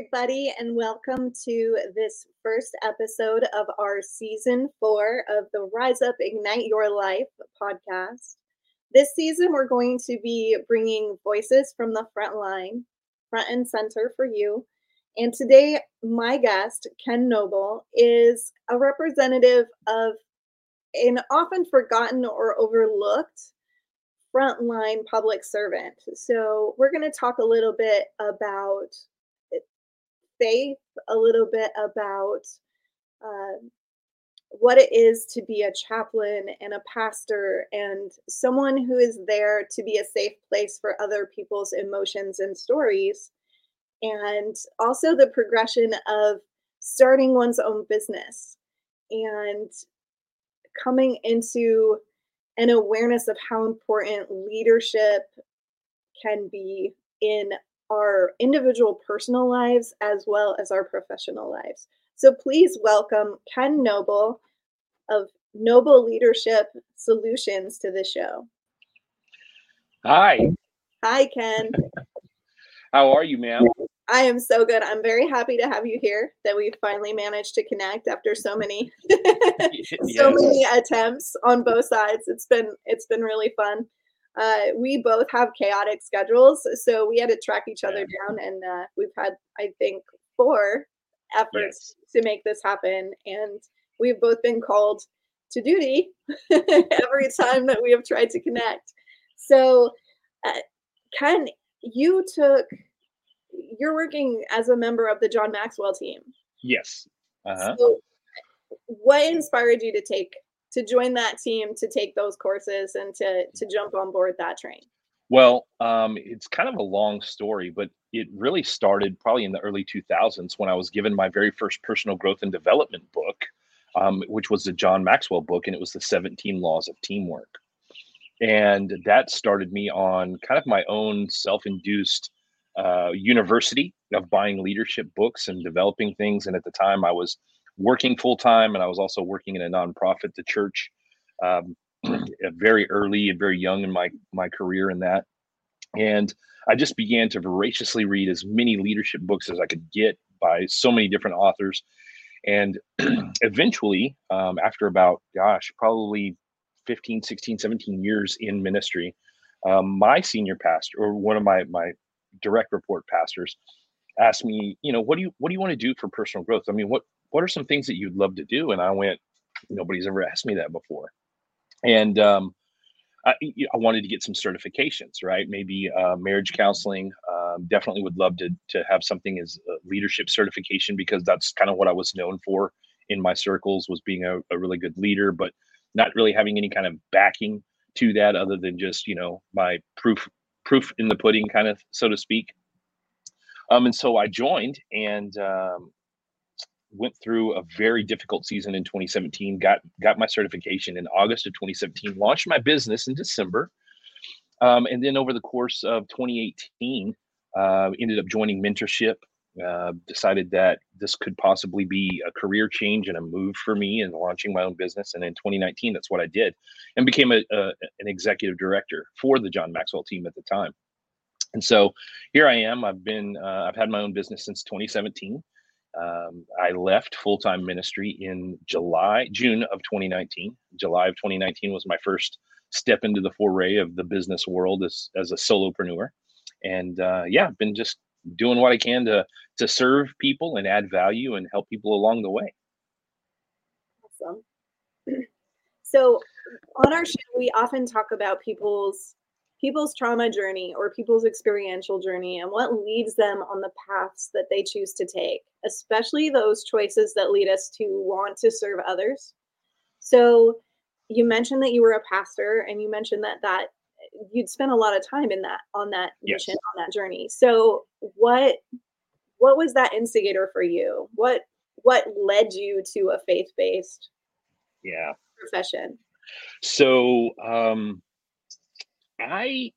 Everybody, and welcome to this first episode of our season four of the Rise Up Ignite Your Life podcast. This season, we're going to be bringing voices from the front line, front and center for you. And today, my guest, Ken Noble, is a representative of an often forgotten or overlooked frontline public servant. So, we're going to talk a little bit about faith, a little bit about uh, what it is to be a chaplain and a pastor and someone who is there to be a safe place for other people's emotions and stories. And also the progression of starting one's own business and coming into an awareness of how important leadership can be in our individual personal lives as well as our professional lives. So please welcome Ken Noble of Noble Leadership Solutions to the show. Hi. Hi, Ken. How are you, ma'am? I am so good. I'm very happy to have you here. That we finally managed to connect after so many, yes. so many attempts on both sides. It's been it's been really fun uh, we both have chaotic schedules, so we had to track each other yeah. down, and uh, we've had, I think, four efforts yes. to make this happen, and we've both been called to duty every time that we have tried to connect. So, uh, Ken, you took, you're working as a member of the John Maxwell team. Yes. Uh-huh. So, what inspired you to take to join that team to take those courses and to to jump on board that train? Well, um, it's kind of a long story, but it really started probably in the early 2000s when I was given my very first personal growth and development book, um, which was the John Maxwell book, and it was the 17 Laws of Teamwork. And that started me on kind of my own self induced uh, university of buying leadership books and developing things. And at the time, I was working full time, and I was also working in a nonprofit, the church, um, very early and very young in my my career in that. And I just began to voraciously read as many leadership books as I could get by so many different authors. And eventually, um, after about, gosh, probably 15, 16, 17 years in ministry, um, my senior pastor or one of my, my direct report pastors asked me, you know, what do you, what do you want to do for personal growth? I mean, what, what are some things that you'd love to do? And I went, nobody's ever asked me that before. And um, I, I, wanted to get some certifications, right? Maybe uh, marriage counseling. Um, definitely would love to to have something as a leadership certification because that's kind of what I was known for in my circles was being a, a, really good leader, but not really having any kind of backing to that other than just you know my proof proof in the pudding, kind of so to speak. Um, and so I joined, and um, went through a very difficult season in 2017 got got my certification in august of 2017 launched my business in december um, and then over the course of 2018 uh, ended up joining mentorship uh, decided that this could possibly be a career change and a move for me in launching my own business and in 2019 that's what i did and became a, a an executive director for the john maxwell team at the time. And so here i am i've been uh, i've had my own business since 2017 um, I left full time ministry in July, June of 2019. July of 2019 was my first step into the foray of the business world as, as a solopreneur. And uh, yeah, been just doing what I can to to serve people and add value and help people along the way. Awesome. So on our show, we often talk about people's people's trauma journey or people's experiential journey and what leads them on the paths that they choose to take, especially those choices that lead us to want to serve others. So, you mentioned that you were a pastor and you mentioned that that you'd spent a lot of time in that on that yes. mission on that journey. So, what what was that instigator for you? What what led you to a faith-based yeah profession? So, um I,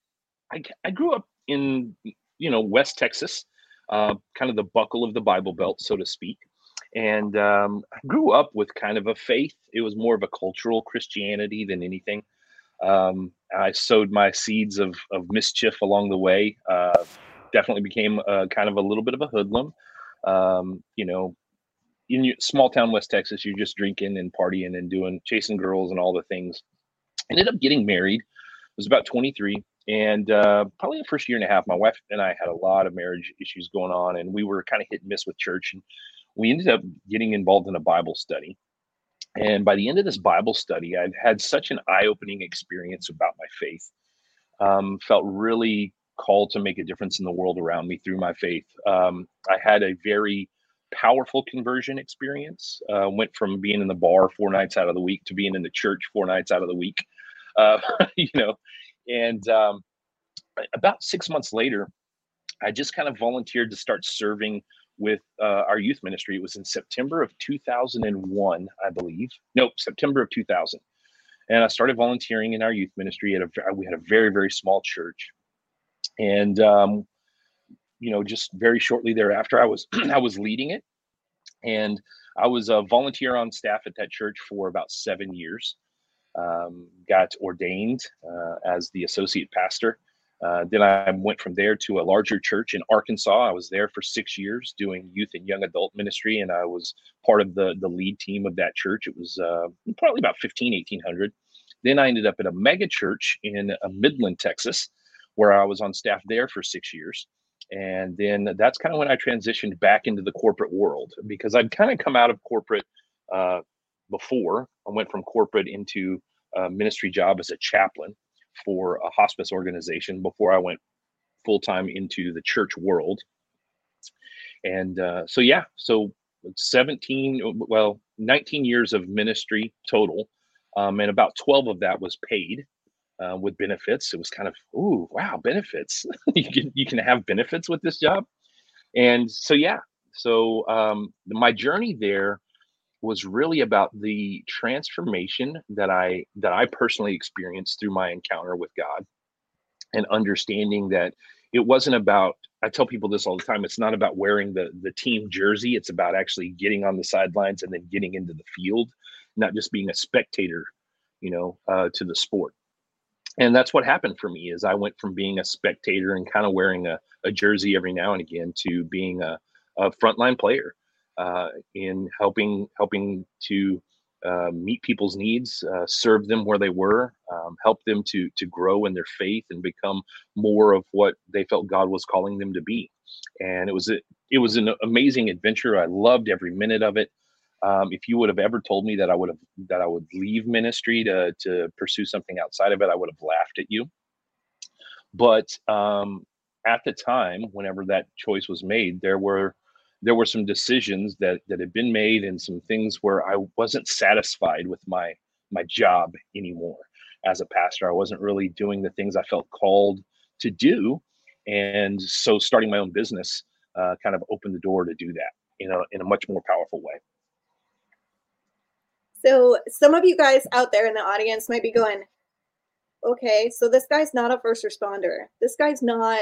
I, I grew up in you know West Texas, uh, kind of the buckle of the Bible Belt, so to speak, and um, I grew up with kind of a faith. It was more of a cultural Christianity than anything. Um, I sowed my seeds of of mischief along the way. Uh, definitely became a, kind of a little bit of a hoodlum. Um, you know, in small town West Texas, you're just drinking and partying and doing chasing girls and all the things. Ended up getting married. Was about 23, and uh, probably the first year and a half, my wife and I had a lot of marriage issues going on, and we were kind of hit and miss with church. And we ended up getting involved in a Bible study. And by the end of this Bible study, I'd had such an eye opening experience about my faith. Um, felt really called to make a difference in the world around me through my faith. Um, I had a very powerful conversion experience. Uh, went from being in the bar four nights out of the week to being in the church four nights out of the week. Uh, you know, and um, about six months later, I just kind of volunteered to start serving with uh, our youth ministry. It was in September of 2001, I believe. Nope, September of 2000. And I started volunteering in our youth ministry. At a, we had a very, very small church. And, um, you know, just very shortly thereafter, I was I was leading it, and I was a volunteer on staff at that church for about seven years. Um, got ordained uh, as the associate pastor uh, then I went from there to a larger church in Arkansas. I was there for six years doing youth and young adult ministry, and I was part of the, the lead team of that church. It was uh, probably about 15, 1800. Then I ended up at a mega church in uh, Midland, Texas, where I was on staff there for six years. And then that's kind of when I transitioned back into the corporate world because I'd kind of come out of corporate uh, before. I went from corporate into a ministry job as a chaplain for a hospice organization before I went full time into the church world. And uh, so, yeah, so 17, well, 19 years of ministry total, um, and about 12 of that was paid. Uh, with benefits, it was kind of ooh wow benefits. you can you can have benefits with this job, and so yeah. So um, my journey there was really about the transformation that I that I personally experienced through my encounter with God and understanding that it wasn't about I tell people this all the time it's not about wearing the the team jersey it's about actually getting on the sidelines and then getting into the field not just being a spectator you know uh, to the sport. And that's what happened for me is I went from being a spectator and kind of wearing a, a jersey every now and again to being a, a frontline player uh, in helping helping to uh, meet people's needs, uh, serve them where they were, um, help them to to grow in their faith and become more of what they felt God was calling them to be. And it was a, it was an amazing adventure. I loved every minute of it. Um, if you would have ever told me that I would have that I would leave ministry to to pursue something outside of it, I would have laughed at you. But um, at the time, whenever that choice was made, there were there were some decisions that that had been made and some things where I wasn't satisfied with my my job anymore as a pastor. I wasn't really doing the things I felt called to do, and so starting my own business uh, kind of opened the door to do that in a in a much more powerful way. So some of you guys out there in the audience might be going, okay, so this guy's not a first responder. This guy's not.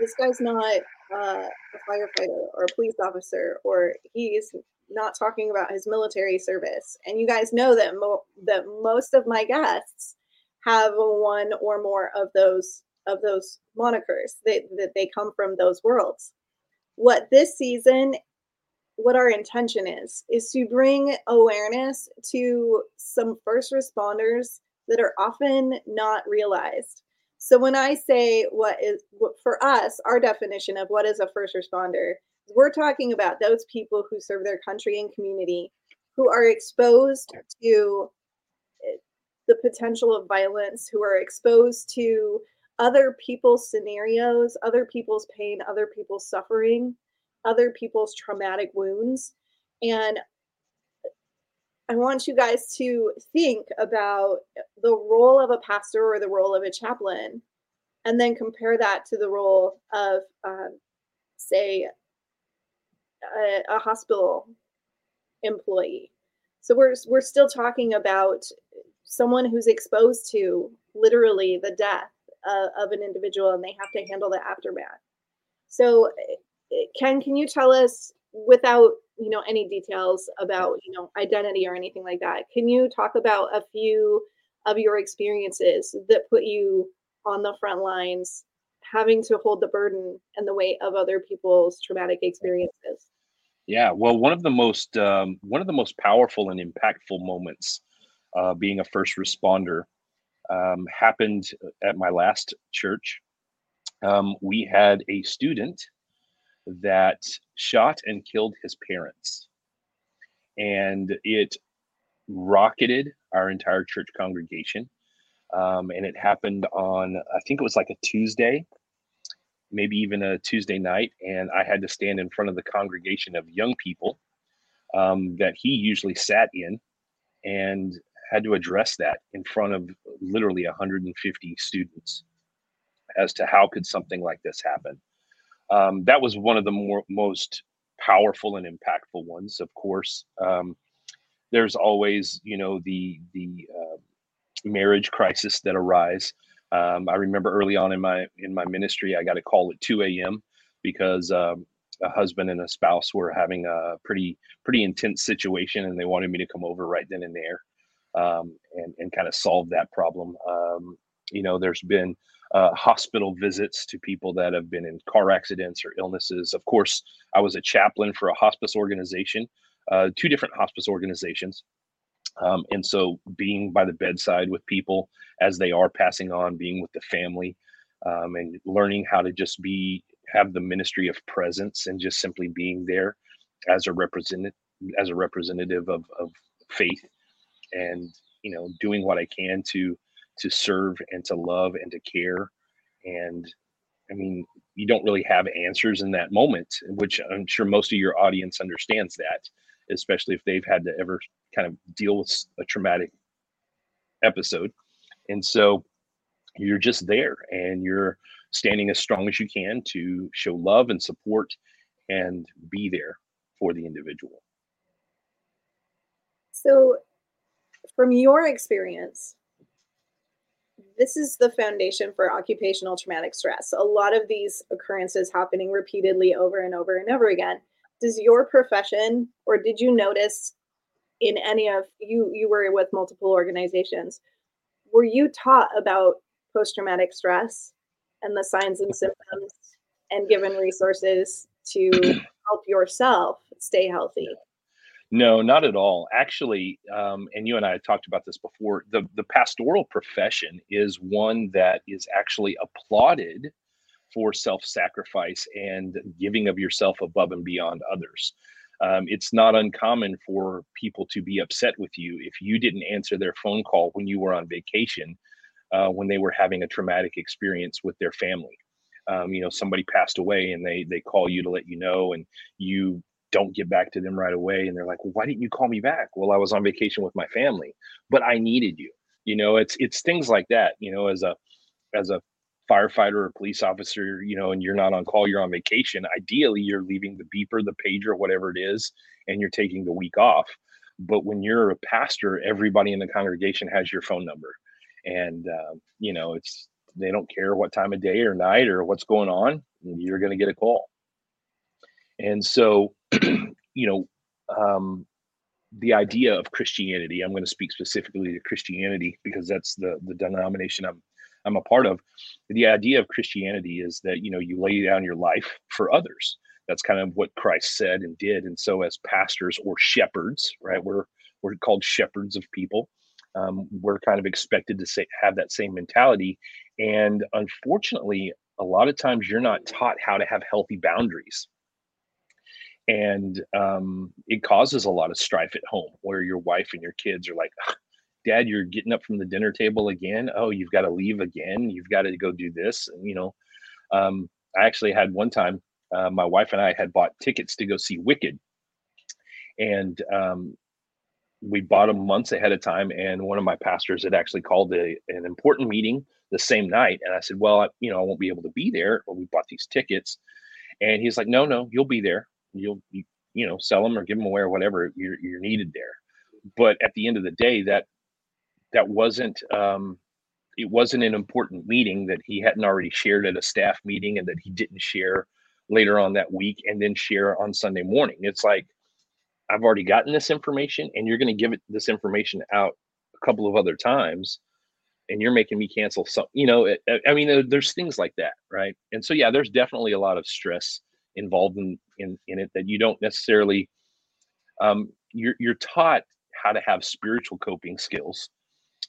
This guy's not uh, a firefighter or a police officer, or he's not talking about his military service. And you guys know that mo- that most of my guests have one or more of those of those monikers that, that they come from those worlds. What this season, what our intention is, is to bring awareness to some first responders that are often not realized. So when I say what is for us, our definition of what is a first responder, we're talking about those people who serve their country and community who are exposed to eh, the potential of violence, who are exposed to other people's scenarios, other people's pain, other people's suffering, other people's traumatic wounds. And I want you guys to think about the role of a pastor or the role of a chaplain, and then compare that to the role of, um, say, a, a hospital employee. So we're we're still talking about someone who's exposed to literally the death of an individual, and they have to handle the aftermath. So, eh, Ken, can you tell us without you know any details about you know identity or anything like that can you talk about a few of your experiences that put you on the front lines having to hold the burden and the weight of other people's traumatic experiences. Yeah, well, one of the most um, one of the most powerful and impactful moments uh, being a first responder um, happened at my last church. Um, we had a student that shot and killed his parents, and it rocketed our entire church congregation. Um, and it happened on, I think it was like a Tuesday, maybe even a Tuesday night. And I had to stand in front of the congregation of young people um, that he usually sat in and had to address that in front of literally 150 students as to how could something like this happen. Um, that was one of the more most powerful and impactful ones. Of course, um, there's always you know the the uh, marriage crisis that arise. Um, I remember early on in my in my ministry, I got a call at 2 a.m. because um, a husband and a spouse were having a pretty pretty intense situation, and they wanted me to come over right then and there um, and and kind of solve that problem. Um, you know, there's been uh, hospital visits to people that have been in car accidents or illnesses. Of course, I was a chaplain for a hospice organization, uh, two different hospice organizations. Um, and so being by the bedside with people as they are passing on, being with the family, um, and learning how to just be have the ministry of presence and just simply being there as a representative as a representative of, of faith and you know doing what I can to to serve and to love and to care and I mean you don't really have answers in that moment which I'm sure most of your audience understands that especially if they've had to ever kind of deal with a traumatic episode. And so you're just there and you're standing as strong as you can to show love and support and be there for the individual. So, from your experience, this is the foundation for occupational traumatic stress. A lot of these occurrences happening repeatedly over and over and over again does your profession or did you notice in any of you you were with multiple organizations were you taught about post-traumatic stress and the signs and symptoms and given resources to help yourself stay healthy no not at all actually um, and you and i talked about this before the, the pastoral profession is one that is actually applauded for self sacrifice and giving of yourself above and beyond others. Um, it's not uncommon for people to be upset with you if you didn't answer their phone call when you were on vacation, uh, when they were having a traumatic experience with their family. Um, you know, somebody passed away and they they call you to let you know, and you don't get back to them right away, and they're like, "Well, why didn't you call me back?" Well, I was on vacation with my family, but I needed you. You know, it's it's things like that. You know, as a as a firefighter or police officer, you know, and you're not on call, you're on vacation. Ideally, you're leaving the beeper, the pager, whatever it is, and you're taking the week off. But when you're a pastor, everybody in the congregation has your phone number, and uh, you know, it's they don't care what time of day or night or what's going on. You're going to get a call, and so, you know, um, the idea of Christianity. I'm going to speak specifically to Christianity because that's the the denomination I'm I'm a part of. The idea of Christianity is that you know you lay down your life for others. That's kind of what Christ said and did. And so, as pastors or shepherds, right, we're we're called shepherds of people. Um, we're kind of expected to say have that same mentality. And unfortunately, a lot of times you're not taught how to have healthy boundaries and um, it causes a lot of strife at home where your wife and your kids are like dad you're getting up from the dinner table again? Oh you've got to leave again? You've got to go do this? And you know um, i actually had one time uh, my wife and i had bought tickets to go see wicked. And um, we bought them months ahead of time and one of my pastors had actually called a, an important meeting the same night and i said well I, you know i won't be able to be there but we bought these tickets. And he's like no no you'll be there you'll you, you know sell them or give them away or whatever you're, you're needed there but at the end of the day that that wasn't um, it wasn't an important meeting that he hadn't already shared at a staff meeting and that he didn't share later on that week and then share on Sunday morning. It's like I've already gotten this information and you're going to give it this information out a couple of other times. and you're making me cancel some you know it, i mean there's things like that right and so yeah there's definitely a lot of stress involved in in, in it that you don't necessarily um, you're you're taught how to have spiritual coping skills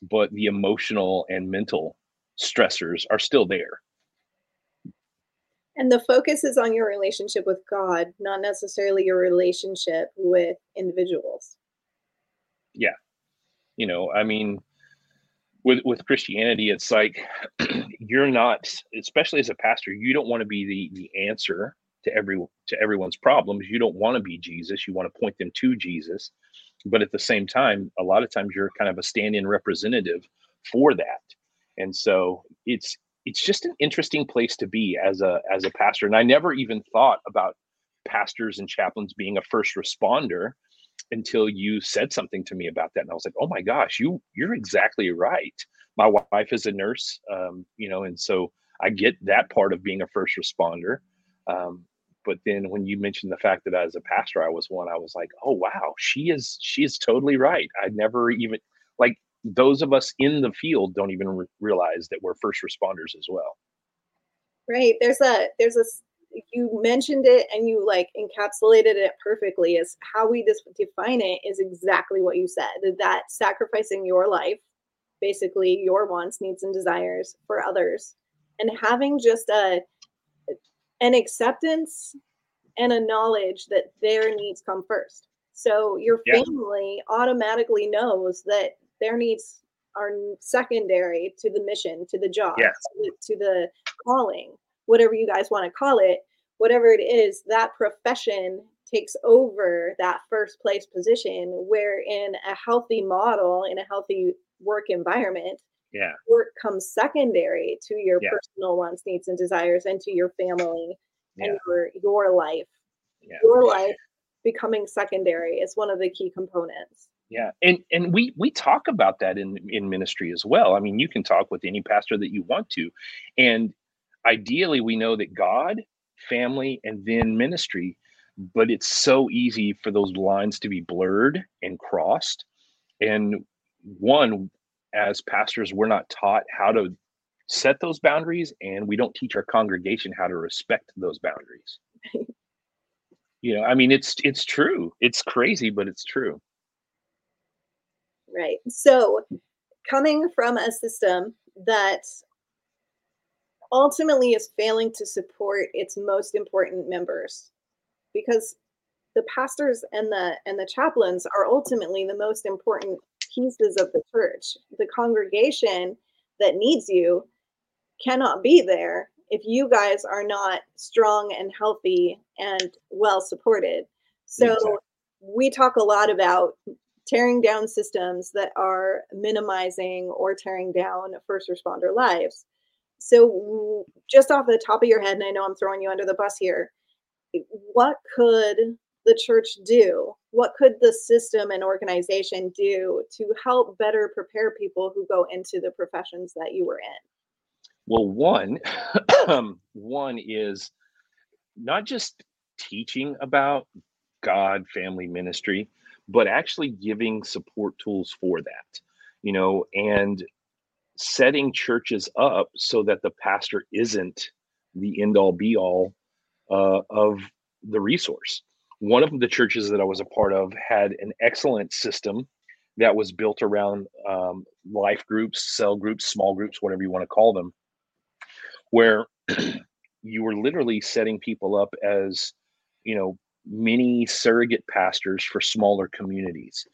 but the emotional and mental stressors are still there. And the focus is on your relationship with god not necessarily your relationship with individuals. Yeah. You know i mean with with christianity it's like you're not especially as a pastor you don't want to be the the answer to every to everyone's problems. You don't want to be jesus. You want to point them to jesus. But at the same time a lot of times you're kind of a stand-in representative for that. And so it's it's just an interesting place to be as a as a pastor. And i never even thought about pastors and chaplains being a first responder until you said something to me about that. And i was like oh my gosh you you're exactly right. My wife is a nurse um, you know and so i get that part of being a first responder. Um, but then when you mentioned the fact that as a pastor i was one i was like oh wow she is she is totally right. I never even like those of us in the field don't even re- realize that we're first responders as well. Right there's a there's a you mentioned it and you like encapsulated it perfectly is how we just define it is exactly what you said that sacrificing your life basically your wants needs and desires for others and having just a an acceptance and a knowledge that their needs come first so your yeah. family automatically knows that their needs are secondary to the mission to the job yes. to, the, to the calling whatever you guys want to call it, whatever it is, that profession takes over that first place position where in a healthy model in a healthy work environment yeah work comes secondary to your yeah. personal wants needs and desires and to your family yeah. and your your life yeah. your life becoming secondary is one of the key components yeah and and we we talk about that in in ministry as well i mean you can talk with any pastor that you want to and ideally we know that god family and then ministry but it's so easy for those lines to be blurred and crossed and one as pastors we're not taught how to set those boundaries and we don't teach our congregation how to respect those boundaries. You know i mean it's it's true. It's crazy but it's true. Right. So coming from a system that ultimately is failing to support its most important members because the pastors and the and the chaplains are ultimately the most important pieces of the church the congregation that needs you cannot be there if you guys are not strong and healthy and well supported so exactly. we talk a lot about tearing down systems that are minimizing or tearing down first responder lives so, just off the top of your head, and I know I'm throwing you under the bus here, what could the church do? What could the system and organization do to help better prepare people who go into the professions that you were in? Well, one, one is not just teaching about God, family, ministry, but actually giving support tools for that. You know, and setting churches up so that the pastor isn't the end all be all uh, of the resource. One of the churches that I was a part of had an excellent system that was built around um, life groups, cell groups, small groups, whatever you want to call them, where you were literally setting people up as, you know, mini surrogate pastors for smaller communities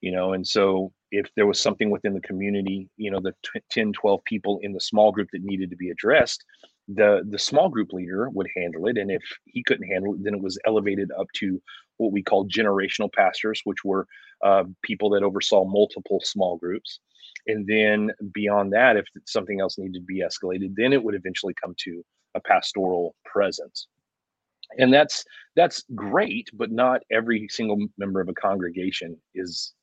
you know? And so if there was something within the community you know the t- 10 12 people in the small group that needed to be addressed the the small group leader would handle it and if he couldn't handle it then it was elevated up to what we call generational pastors which were uh, people that oversaw multiple small groups and then beyond that if something else needed to be escalated then it would eventually come to a pastoral presence and that's that's great but not every single member of a congregation is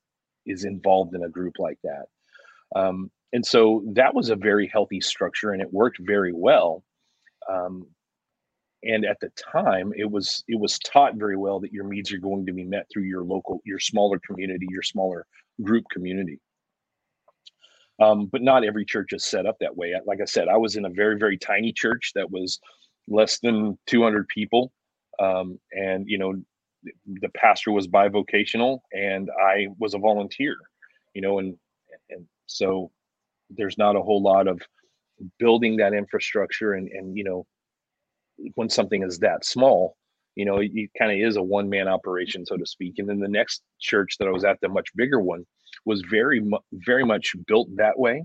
is involved in a group like that. Um, and so that was a very healthy structure and it worked very well. Um, and at the time it was it was taught very well that your needs are going to be met through your local your smaller community your smaller group community Um, but not every church is set up that way. Like I said, I was in a very, very tiny church that was less than 200 people. Um, and, you know, the pastor was bivocational and I was a volunteer, you know, and, and so there's not a whole lot of building that infrastructure and, and, you know, when something is that small, you know, it, kind of is a one man operation, so to speak. And then the next church that I was at, the much bigger one, was very, very much built that way.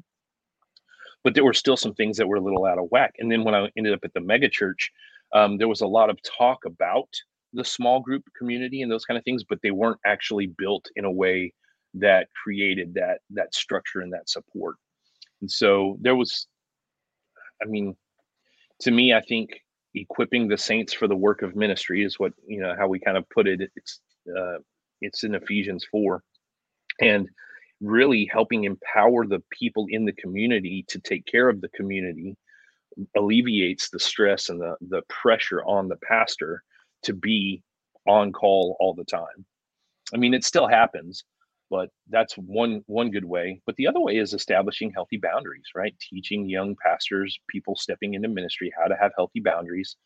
But there were still some things that were a little out of whack. And then when I ended up at the mega church, um, there was a lot of talk about the small group community and those kind of things, but they weren't actually built in a way that created that that structure and that support. And so there was, I mean, to me, I think equipping the saints for the work of ministry is what you know how we kind of put it. It's uh, it's in Ephesians four, and really helping empower the people in the community to take care of the community alleviates the stress and the, the pressure on the pastor to be on call all the time. I mean, it still happens, but that's one one good way. But the other way is establishing healthy boundaries, right? Teaching young pastors, people stepping into ministry, how to have healthy boundaries.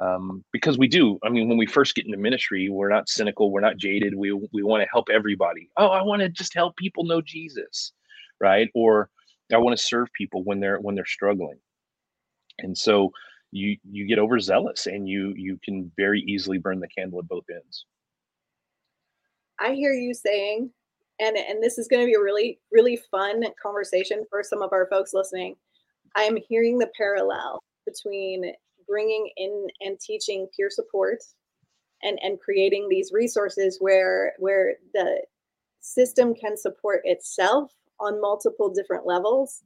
Um, because we do. I mean, when we first get into ministry, we're not cynical, we're not jaded. We we want to help everybody. Oh, I want to just help people know Jesus, right? Or I want to serve people when they're when they're struggling. And so you you get overzealous and you you can very easily burn the candle at both ends. I hear you saying, and and this is going to be a really really fun conversation for some of our folks listening. I'm hearing the parallel between bringing in and teaching peer support and and creating these resources where where the system can support itself on multiple different levels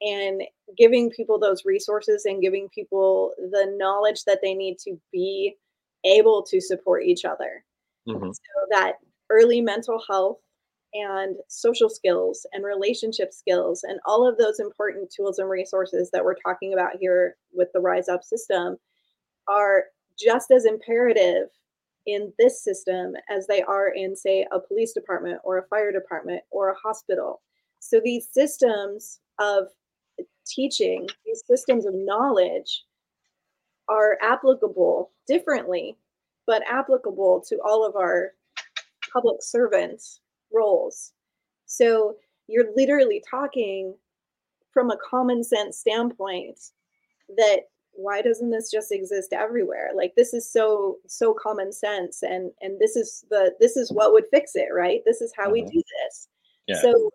and giving people those resources and giving people the knowledge that they need to be able to support each other mm-hmm. so that early mental health and social skills and relationship skills and all of those important tools and resources that we're talking about here with the rise up system are just as imperative in this system as they are in say a police department or a fire department or a hospital. So these systems of teaching, these systems of knowledge are applicable differently, but applicable to all of our public servants roles. So you're literally talking from a common sense standpoint that why doesn't this just exist everywhere like this is so so common sense and and this is the this is what would fix it right this is how mm-hmm. we do this yeah. so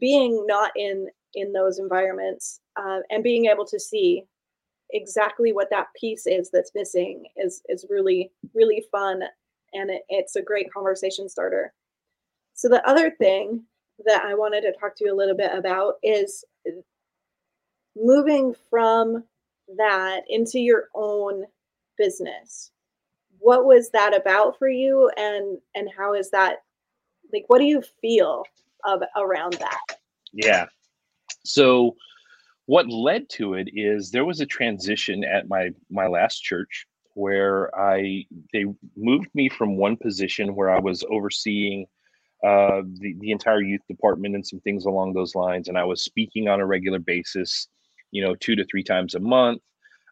being not in in those environments uh, and being able to see exactly what that piece is that's missing is is really really fun and it, it's a great conversation starter so the other thing that i wanted to talk to you a little bit about is moving from that into your own business. What was that about for you and and how is that like what do you feel of around that? Yeah. So what led to it is there was a transition at my my last church where I they moved me from one position where I was overseeing uh, the the entire youth department and some things along those lines, and I was speaking on a regular basis, you know, two to three times a month.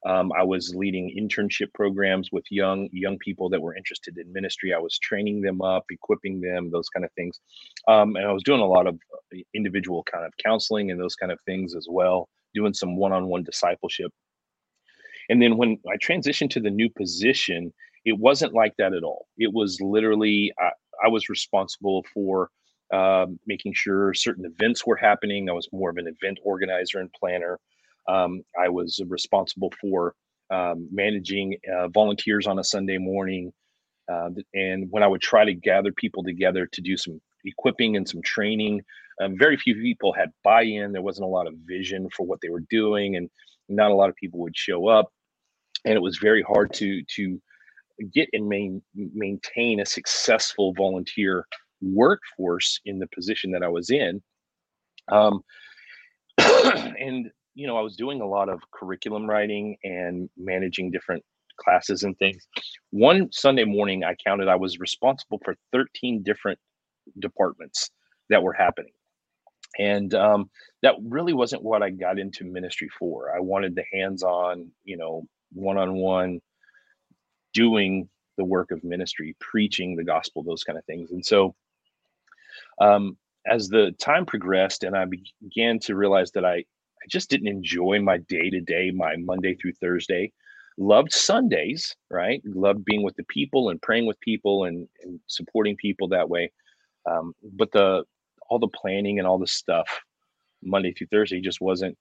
Um, I was leading internship programs with young young people that were interested in ministry. I was training them up, equipping them, those kind of things, um, and I was doing a lot of uh, individual kind of counseling and those kind of things as well, doing some one-on-one discipleship. And then when I transitioned to the new position, it wasn't like that at all. It was literally I was responsible for uh, making sure certain events were happening. I was more of an event organizer and planner. Um, I was responsible for um, managing uh, volunteers on a Sunday morning. Uh, and when I would try to gather people together to do some equipping and some training, um, very few people had buy in. There wasn't a lot of vision for what they were doing, and not a lot of people would show up. And it was very hard to, to get and main, maintain a successful volunteer workforce in the position that I was in. Um, and you know, I was doing a lot of curriculum writing and managing different classes and things. One Sunday morning, I counted I was responsible for 13 different departments that were happening. and um, that really wasn't what I got into ministry for. I wanted the hands-on, you know, one-on-one doing the work of ministry, preaching the gospel, those kind of things. And so, um, as the time progressed, and I began to realize that I, I just didn't enjoy my day to day, my Monday through Thursday. Loved Sundays, right? Loved being with the people and praying with people and, and supporting people that way. Um, but the all the planning and all the stuff Monday through Thursday just wasn't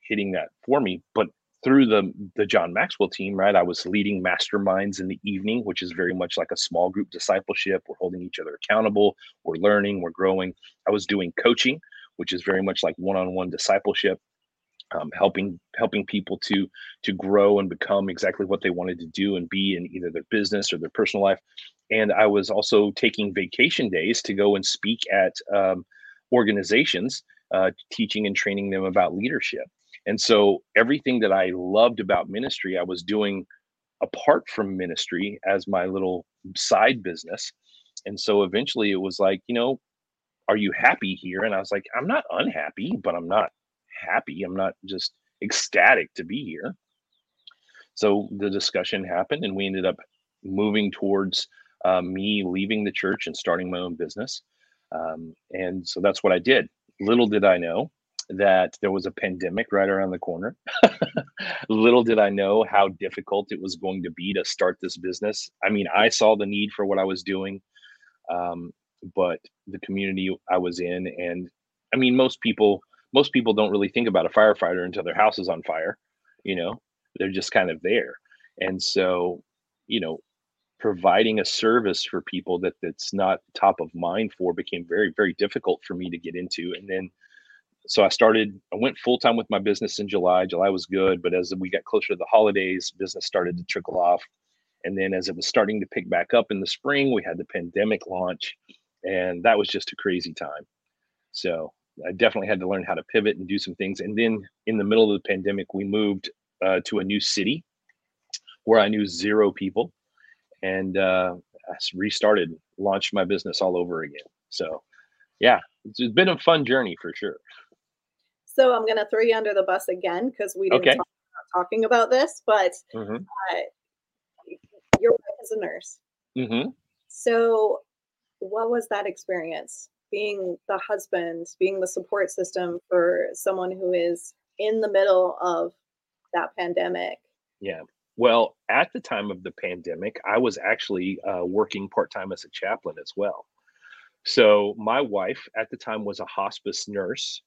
hitting that for me. But through the the John Maxwell team, right, I was leading masterminds in the evening, which is very much like a small group discipleship. We're holding each other accountable. We're learning. We're growing. I was doing coaching, which is very much like one-on-one discipleship. Um, helping helping people to to grow and become exactly what they wanted to do and be in either their business or their personal life and i was also taking vacation days to go and speak at um, organizations, uh, teaching and training them about leadership. And so everything that I loved about ministry, I was doing apart from ministry as my little side business. And so eventually it was like, you know, are you happy here? And I was like, I'm not unhappy, but I'm not happy. I'm not just ecstatic to be here. So the discussion happened, and we ended up moving towards uh, me leaving the church and starting my own business. Um, and so that's what I did. Little did I know that there was a pandemic right around the corner. Little did I know how difficult it was going to be to start this business. I mean, I saw the need for what I was doing, um, but the community I was in, and I mean, most people, most people don't really think about a firefighter until their house is on fire. You know, they're just kind of there, and so, you know, providing a service for people that that's not top of mind for became very very difficult for me to get into and then so i started i went full time with my business in july. July was good but as we got closer to the holidays business started to trickle off. And then as it was starting to pick back up in the spring we had the pandemic launch and that was just a crazy time. So i definitely had to learn how to pivot and do some things. And then in the middle of the pandemic we moved uh, to a new city where i knew zero people. And uh, I restarted, launched my business all over again. So, yeah, it's been a fun journey for sure. So I'm going to throw you under the bus again because we didn't okay. talk about talking about this, but mm-hmm. uh, your wife is a nurse. Mm-hmm. So, what was that experience? Being the husband, being the support system for someone who is in the middle of that pandemic. Yeah. Well, at the time of the pandemic, I was actually uh, working part time as a chaplain as well. So my wife at the time was a hospice nurse,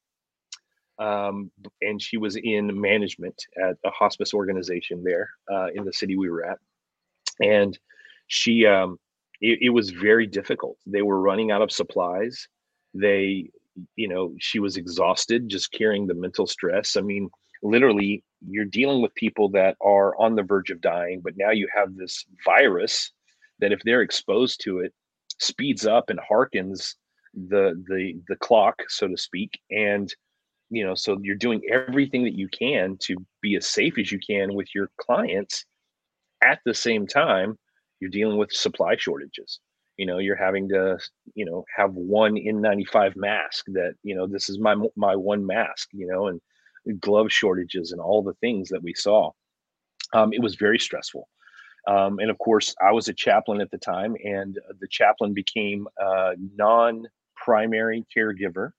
um, and she was in management at a hospice organization there uh, in the city we were at. And she, um, it, it was very difficult. They were running out of supplies. They, you know, she was exhausted just carrying the mental stress. I mean, literally you're dealing with people that are on the verge of dying, but now you have this virus that if they're exposed to it, speeds up and harkens the the the clock, so to speak. And you know, so you're doing everything that you can to be as safe as you can with your clients. At the same time, you're dealing with supply shortages. You know, you're having to, you know, have one N95 mask that, you know, this is my my one mask, you know, and glove shortages and all the things that we saw. Um, it was very stressful. Um, and of course, I was a chaplain at the time, and the chaplain became a non primary caregiver.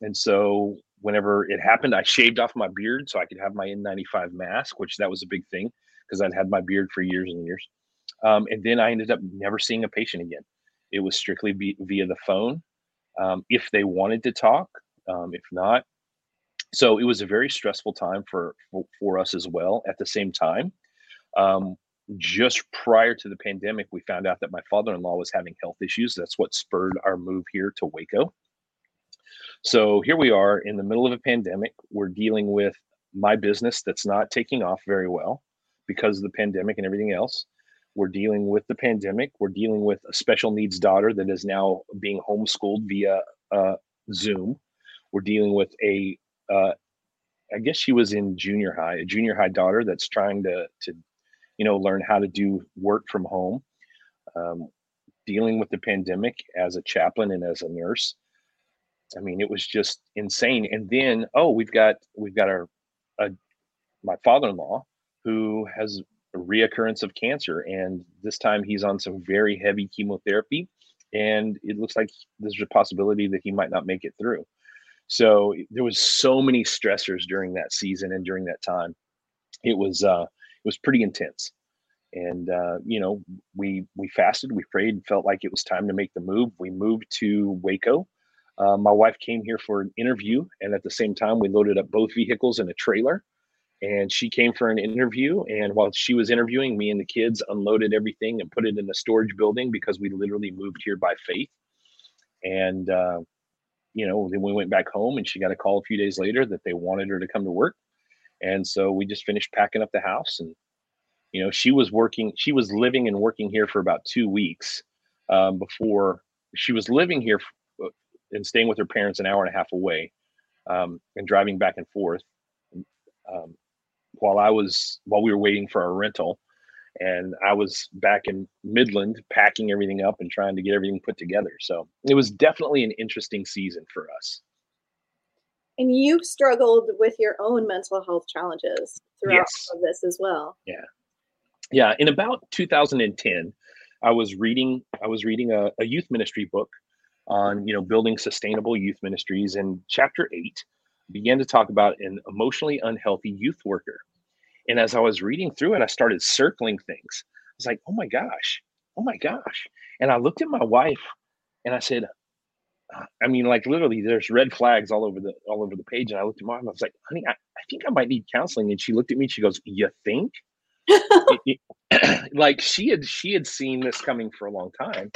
And so, whenever it happened, I shaved off my beard so I could have my N95 mask, which that was a big thing because I'd had my beard for years and years. Um, and then I ended up never seeing a patient again. It was strictly be, via the phone. Um, if they wanted to talk, um, if not, so it was a very stressful time for for, for us as well at the same time um, just prior to the pandemic we found out that my father-in-law was having health issues that's what spurred our move here to waco so here we are in the middle of a pandemic. We're dealing with my business that's not taking off very well because of the pandemic and everything else. We're dealing with the pandemic. We're dealing with a special needs daughter that is now being homeschooled via uh, zoom. We're dealing with a uh, I guess she was in junior high, a junior high daughter that's trying to to you know learn how to do work from home. Um, dealing with the pandemic as a chaplain and as a nurse, I mean, it was just insane. And then, oh, we've got we've got our a, my father-in-law who has a reoccurrence of cancer, and this time he's on some very heavy chemotherapy, and it looks like there's a possibility that he might not make it through. So there was so many stressors during that season and during that time. It was uh, it was pretty intense and uh, you know we we fasted we prayed felt like it was time to make the move we moved to waco uh, my wife came here for an interview and at the same time we loaded up both vehicles in a trailer. And she came for an interview and while she was interviewing me and the kids unloaded everything and put it in a storage building because we literally moved here by faith. And uh, you know then we went back home and she got a call a few days later that they wanted her to come to work. And so we just finished packing up the house and you know she was working she was living and working here for about two weeks um, before she was living here and staying with her parents an hour and a half away um, and driving back and forth um, while i was while we were waiting for our rental and i was back in midland packing everything up and trying to get everything put together. So it was definitely an interesting season for us. And you've struggled with your own mental health challenges throughout yes. all of this as well. Yeah. Yeah, in about 2010, I was reading I was reading a, a youth ministry book on you know building sustainable youth ministries, and chapter eight began to talk about an emotionally unhealthy youth worker. And as I was reading through it, I started circling things. I was like, oh my gosh, oh my gosh. And I looked at my wife and I said, I mean, like literally, there's red flags all over the all over the page. And I looked at mom. And i was like, "Honey, I, I think I might need counseling." And she looked at me. She goes, "You think?" like she had she had seen this coming for a long time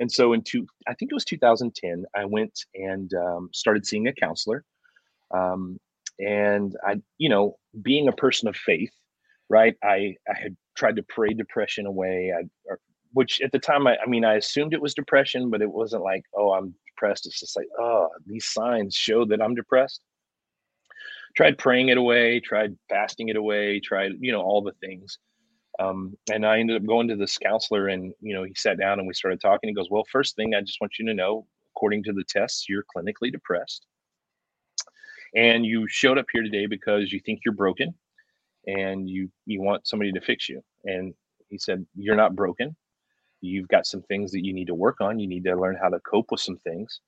and so in two i think it was 2010 i went and um, started seeing a counselor um, and i you know being a person of faith right i i had tried to pray depression away I, or, which at the time I, I mean i assumed it was depression but it wasn't like oh i'm depressed it's just like oh these signs show that i'm depressed tried praying it away, tried fasting it away, tried, you know, all the things. Um, and I ended up going to this counselor and, you know, he sat down and we started talking. He goes, Well, first thing I just want you to know, according to the tests, you're clinically depressed. And you showed up here today because you think you're broken and you you want somebody to fix you. And he said, You're not broken. You've got some things that you need to work on. You need to learn how to cope with some things.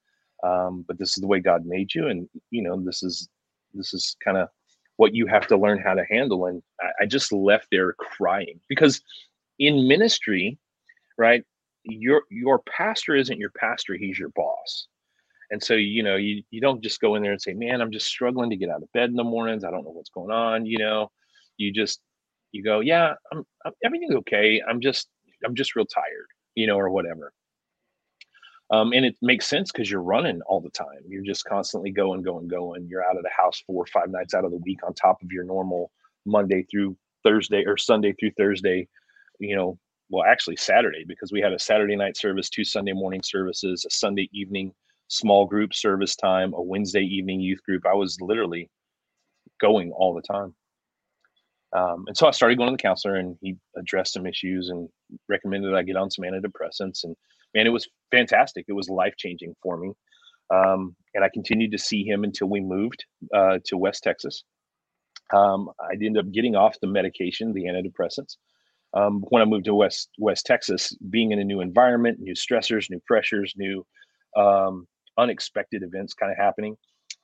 Um, but this is the way God made you, and you know this is this is kind of what you have to learn how to handle. And I, I just left there crying because in ministry, right, your your pastor isn't your pastor, he's your boss. And so, you know, you, you don't just go in there and say, man, I'm just struggling to get out of bed in the mornings. I don't know what's going on. You know, you just, you go, yeah, I'm, I'm everything's okay. I'm just, I'm just real tired, you know, or whatever. Um, and it makes sense because you're running all the time. You're just constantly going, going, going. You're out of the house four or five nights out of the week on top of your normal Monday through Thursday or Sunday through Thursday, you know, well, actually Saturday, because we had a Saturday night service, two Sunday morning services, a Sunday evening small group service time, a Wednesday evening youth group. I was literally going all the time. Um, and so I started going to the counselor and he addressed some issues and recommended I get on some antidepressants. And man, it was fantastic. It was life changing for me. Um, and I continued to see him until we moved uh, to West Texas. Um, I ended up getting off the medication, the antidepressants. Um, when I moved to West West Texas, being in a new environment, new stressors, new pressures, new um, unexpected events kind of happening,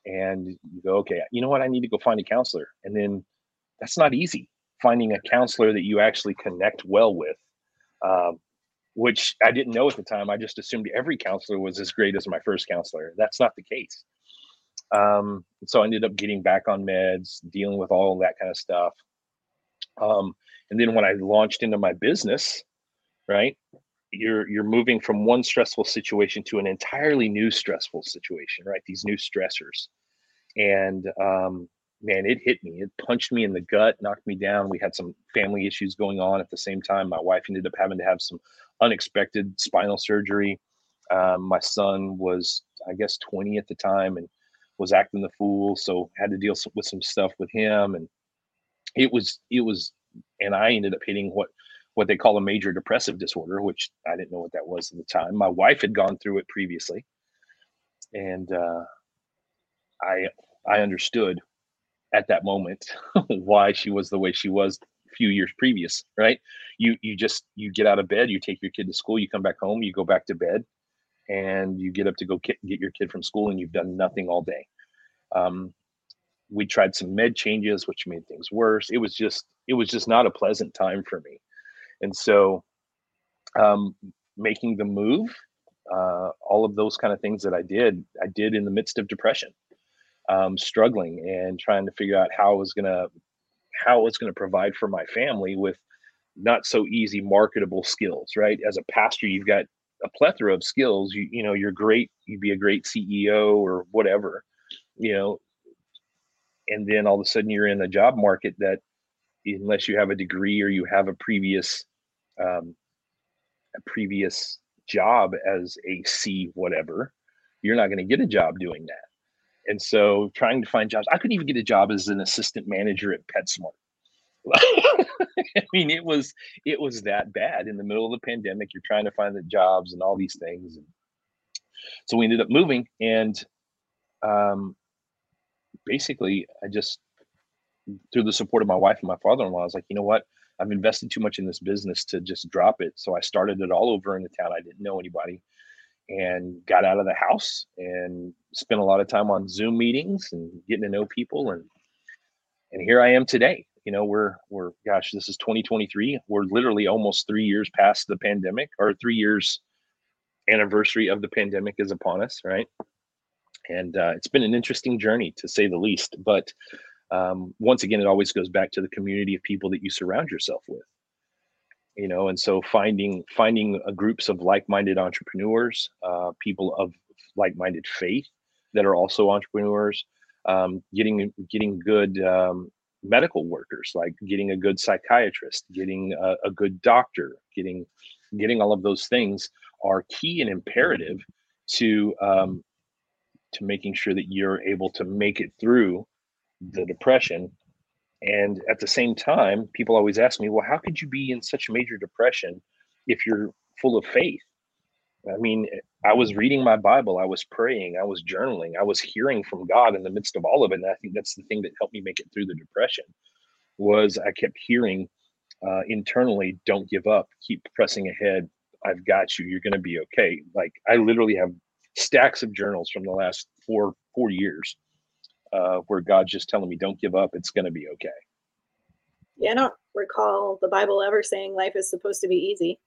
and you go, okay, you know what? I need to go find a counselor, and then that's not easy. Finding a counselor that you actually connect well with, um, which I didn't know at the time. I just assumed every counselor was as great as my first counselor. That's not the case. Um, so I ended up getting back on meds, dealing with all that kind of stuff. Um, and then when I launched into my business, right, you're you're moving from one stressful situation to an entirely new stressful situation, right? These new stressors, and um, man, it hit me. It punched me in the gut, knocked me down. We had some family issues going on at the same time. My wife ended up having to have some unexpected spinal surgery. Um, my son was, I guess, 20 at the time and was acting the fool. So had to deal with some stuff with him. And it was, it was, and I ended up hitting what, what they call a major depressive disorder, which I didn't know what that was at the time. My wife had gone through it previously. and uh, I I understood at that moment why she was the way she was a few years previous. Right? You you just you get out of bed, you take your kid to school, you come back home, you go back to bed, and you get up to go get your kid from school, and you've done nothing all day. Um, we tried some med changes, which made things worse. It was just it was just not a pleasant time for me, and so um, making the move, uh, all of those kind of things that I did, I did in the midst of depression, um, struggling and trying to figure out how I was gonna how was gonna provide for my family with not so easy marketable skills. Right, as a pastor, you've got a plethora of skills. You you know you're great. You'd be a great CEO or whatever. You know, and then all of a sudden you're in a job market that unless you have a degree or you have a previous um, a previous job as a C whatever, you're not going to get a job doing that. And so trying to find jobs, I couldn't even get a job as an assistant manager at PetSmart. I mean, it was it was that bad in the middle of the pandemic. You're trying to find the jobs and all these things. And so we ended up moving, and um, basically, I just through the support of my wife and my father-in-law, I was like, you know what? I've invested too much in this business to just drop it. So I started it all over in the town. I didn't know anybody and got out of the house and spent a lot of time on Zoom meetings and getting to know people and and here I am today. You know, we're we're gosh, this is 2023. We're literally almost 3 years past the pandemic or 3 years anniversary of the pandemic is upon us, right? and uh, it's been an interesting journey to say the least. But um, once again, it always goes back to the community of people that you surround yourself with. You know, and so finding finding uh, groups of like-minded entrepreneurs, uh, people of like-minded faith that are also entrepreneurs, um, getting getting good um, medical workers, like getting a good psychiatrist, getting a, a good doctor, getting getting all of those things are key and imperative to um, to making sure that you're able to make it through the depression. And at the same time, people always ask me, well, how could you be in such major depression if you're full of faith? I mean, I was reading my Bible, I was praying, I was journaling, I was hearing from God in the midst of all of it. And I think that's the thing that helped me make it through the depression was I kept hearing uh, internally, don't give up, keep pressing ahead. I've got you. You're going to be okay. Like I literally have stacks of journals from the last four four years uh, where God's just telling me, "Don't give up. It's going to be okay." Yeah, I don't recall the Bible ever saying life is supposed to be easy.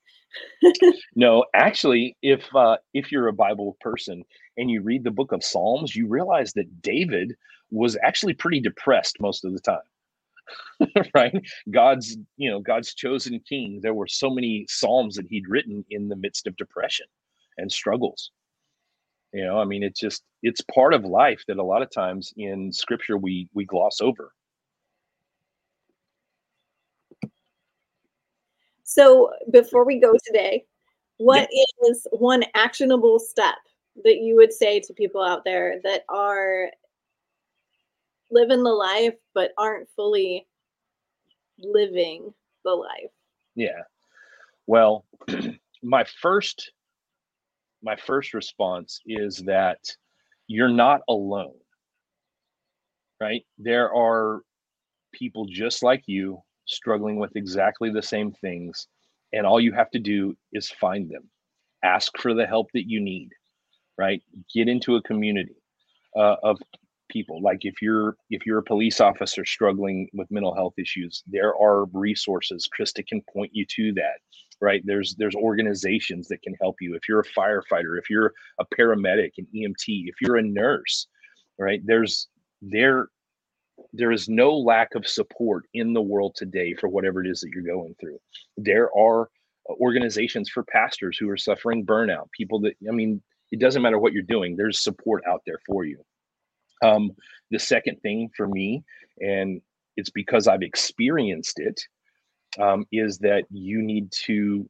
no, actually, if uh, if you're a Bible person and you read the book of Psalms, you realize that David was actually pretty depressed most of the time. right? God's, you know, God's chosen king. There were so many psalms that he'd written in the midst of depression and struggles you know i mean it's just it's part of life that a lot of times in scripture we we gloss over. So before we go today what yeah. is one actionable step that you would say to people out there that are living the life but aren't fully living the life? Yeah. Well my first my first response is that you're not alone right? There are people just like you struggling with exactly the same things and all you have to do is find them. Ask for the help that you need right? Get into a community uh, of people. Like if you're if you're a police officer struggling with mental health issues there are resources. Krista can point you to that right? There's there's organizations that can help you. If you're a firefighter if you're a paramedic an emt if you're a nurse right? There's there there is no lack of support in the world today for whatever it is that you're going through. There are organizations for pastors who are suffering burnout people that i mean it doesn't matter what you're doing there's support out there for you. Um, the second thing for me and it's because i've experienced it um, is that you need to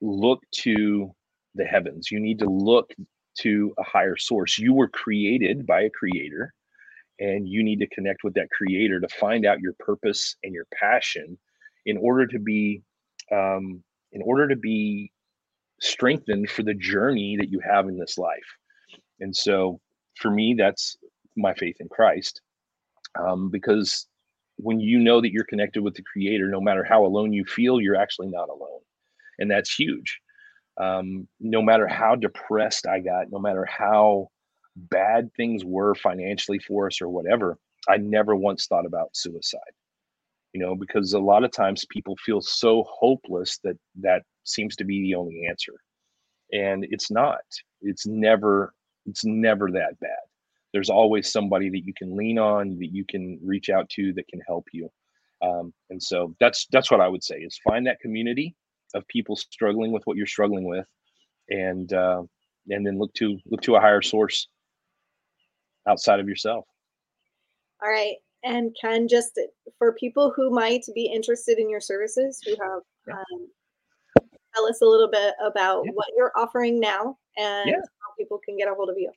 look to the heavens. You need to look to a higher source. You were created by a creator, and you need to connect with that creator to find out your purpose and your passion in order to be um, in order to be strengthened for the journey that you have in this life And so for me, that's my faith in Christ. Um, because when you know that you're connected with the creator, no matter how alone you feel, you're actually not alone. And that's huge. Um, no matter how depressed I got, no matter how bad things were financially for us or whatever, I never once thought about suicide. You know, because a lot of times people feel so hopeless that that seems to be the only answer. And it's not. It's never it's never that bad. There's always somebody that you can lean on, that you can reach out to, that can help you. Um, and so that's that's what I would say is find that community of people struggling with what you're struggling with, and uh, and then look to look to a higher source outside of yourself. All right. And Ken, just for people who might be interested in your services, who have yeah. um, tell us a little bit about yeah. what you're offering now and yeah. how people can get a hold of you.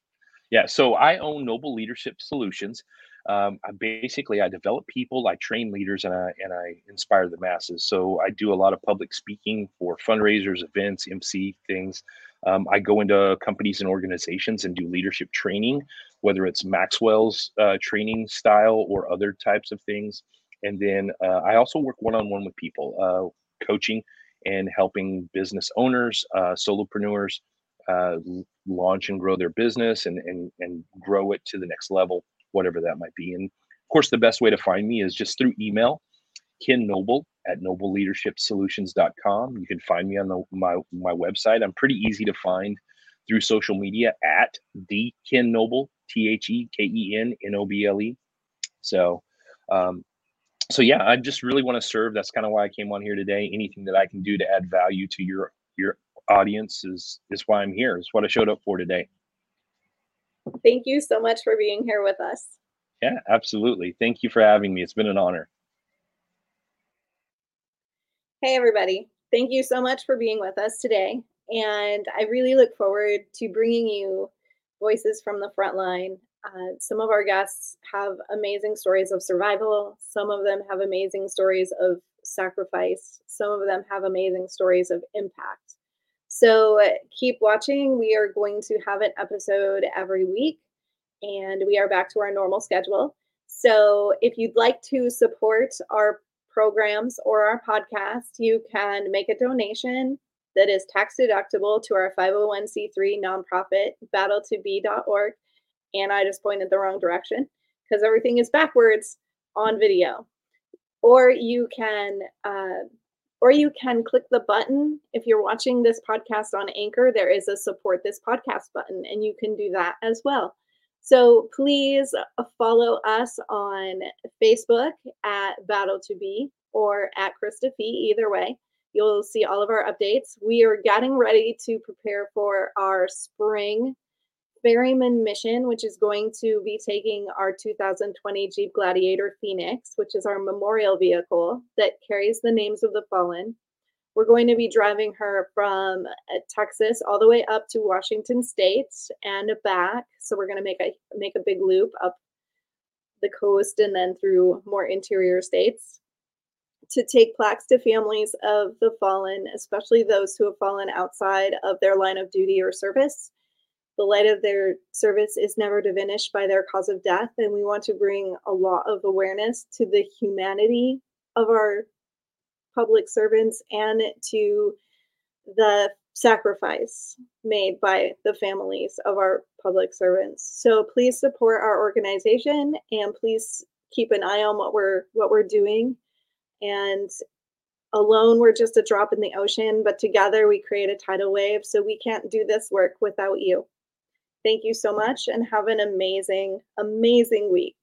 Yeah, so I own Noble Leadership Solutions. Um, I basically I develop people, I train leaders, and I and I inspire the masses. So I do a lot of public speaking for fundraisers, events, MC things. Um, I go into companies and organizations and do leadership training, whether it's Maxwell's uh, training style or other types of things. And then uh, I also work one on one with people, uh, coaching and helping business owners, uh, solopreneurs uh, launch and grow their business and, and, and grow it to the next level, whatever that might be. And of course, the best way to find me is just through email, Ken Noble at nobleleadershipsolutions.com. You can find me on the, my, my website. I'm pretty easy to find through social media at the Ken Noble, T H E K E N N O B L E. So, um, so yeah, I just really want to serve. That's kind of why I came on here today. Anything that I can do to add value to your your audience is is why I'm here. Is what I showed up for today. Thank you so much for being here with us. Yeah, absolutely. Thank you for having me. It's been an honor. Hey everybody. Thank you so much for being with us today. And I really look forward to bringing you voices from the front line. Uh, some of our guests have amazing stories of survival. Some of them have amazing stories of sacrifice. Some of them have amazing stories of impact. So keep watching. We are going to have an episode every week, and we are back to our normal schedule. So if you'd like to support our programs or our podcast, you can make a donation that is tax deductible to our 501c3 nonprofit battle2be.org. And I just pointed the wrong direction because everything is backwards on video. Or you can uh, or you can click the button. If you're watching this podcast on Anchor, there is a support this podcast button, and you can do that as well. So please uh, follow us on Facebook at Battle to Be or at Krista Fee, either way. You'll see all of our updates. We are getting ready to prepare for our spring Ferryman mission, which is going to be taking our 2020 Jeep Gladiator Phoenix, which is our memorial vehicle that carries the names of the fallen. We're going to be driving her from uh, Texas all the way up to Washington State and back. So we're going to make a make a big loop up the coast and then through more interior states to take plaques to families of the fallen, especially those who have fallen outside of their line of duty or service the light of their service is never diminished by their cause of death. And we want to bring a lot of awareness to the humanity of our public servants and to the sacrifice made by the families of our public servants. So please support our organization and please keep an eye on what we're what we're doing. And alone we're just a drop in the ocean, but together we create a tidal wave. So we can't do this work without you. Thank you so much and have an amazing, amazing week.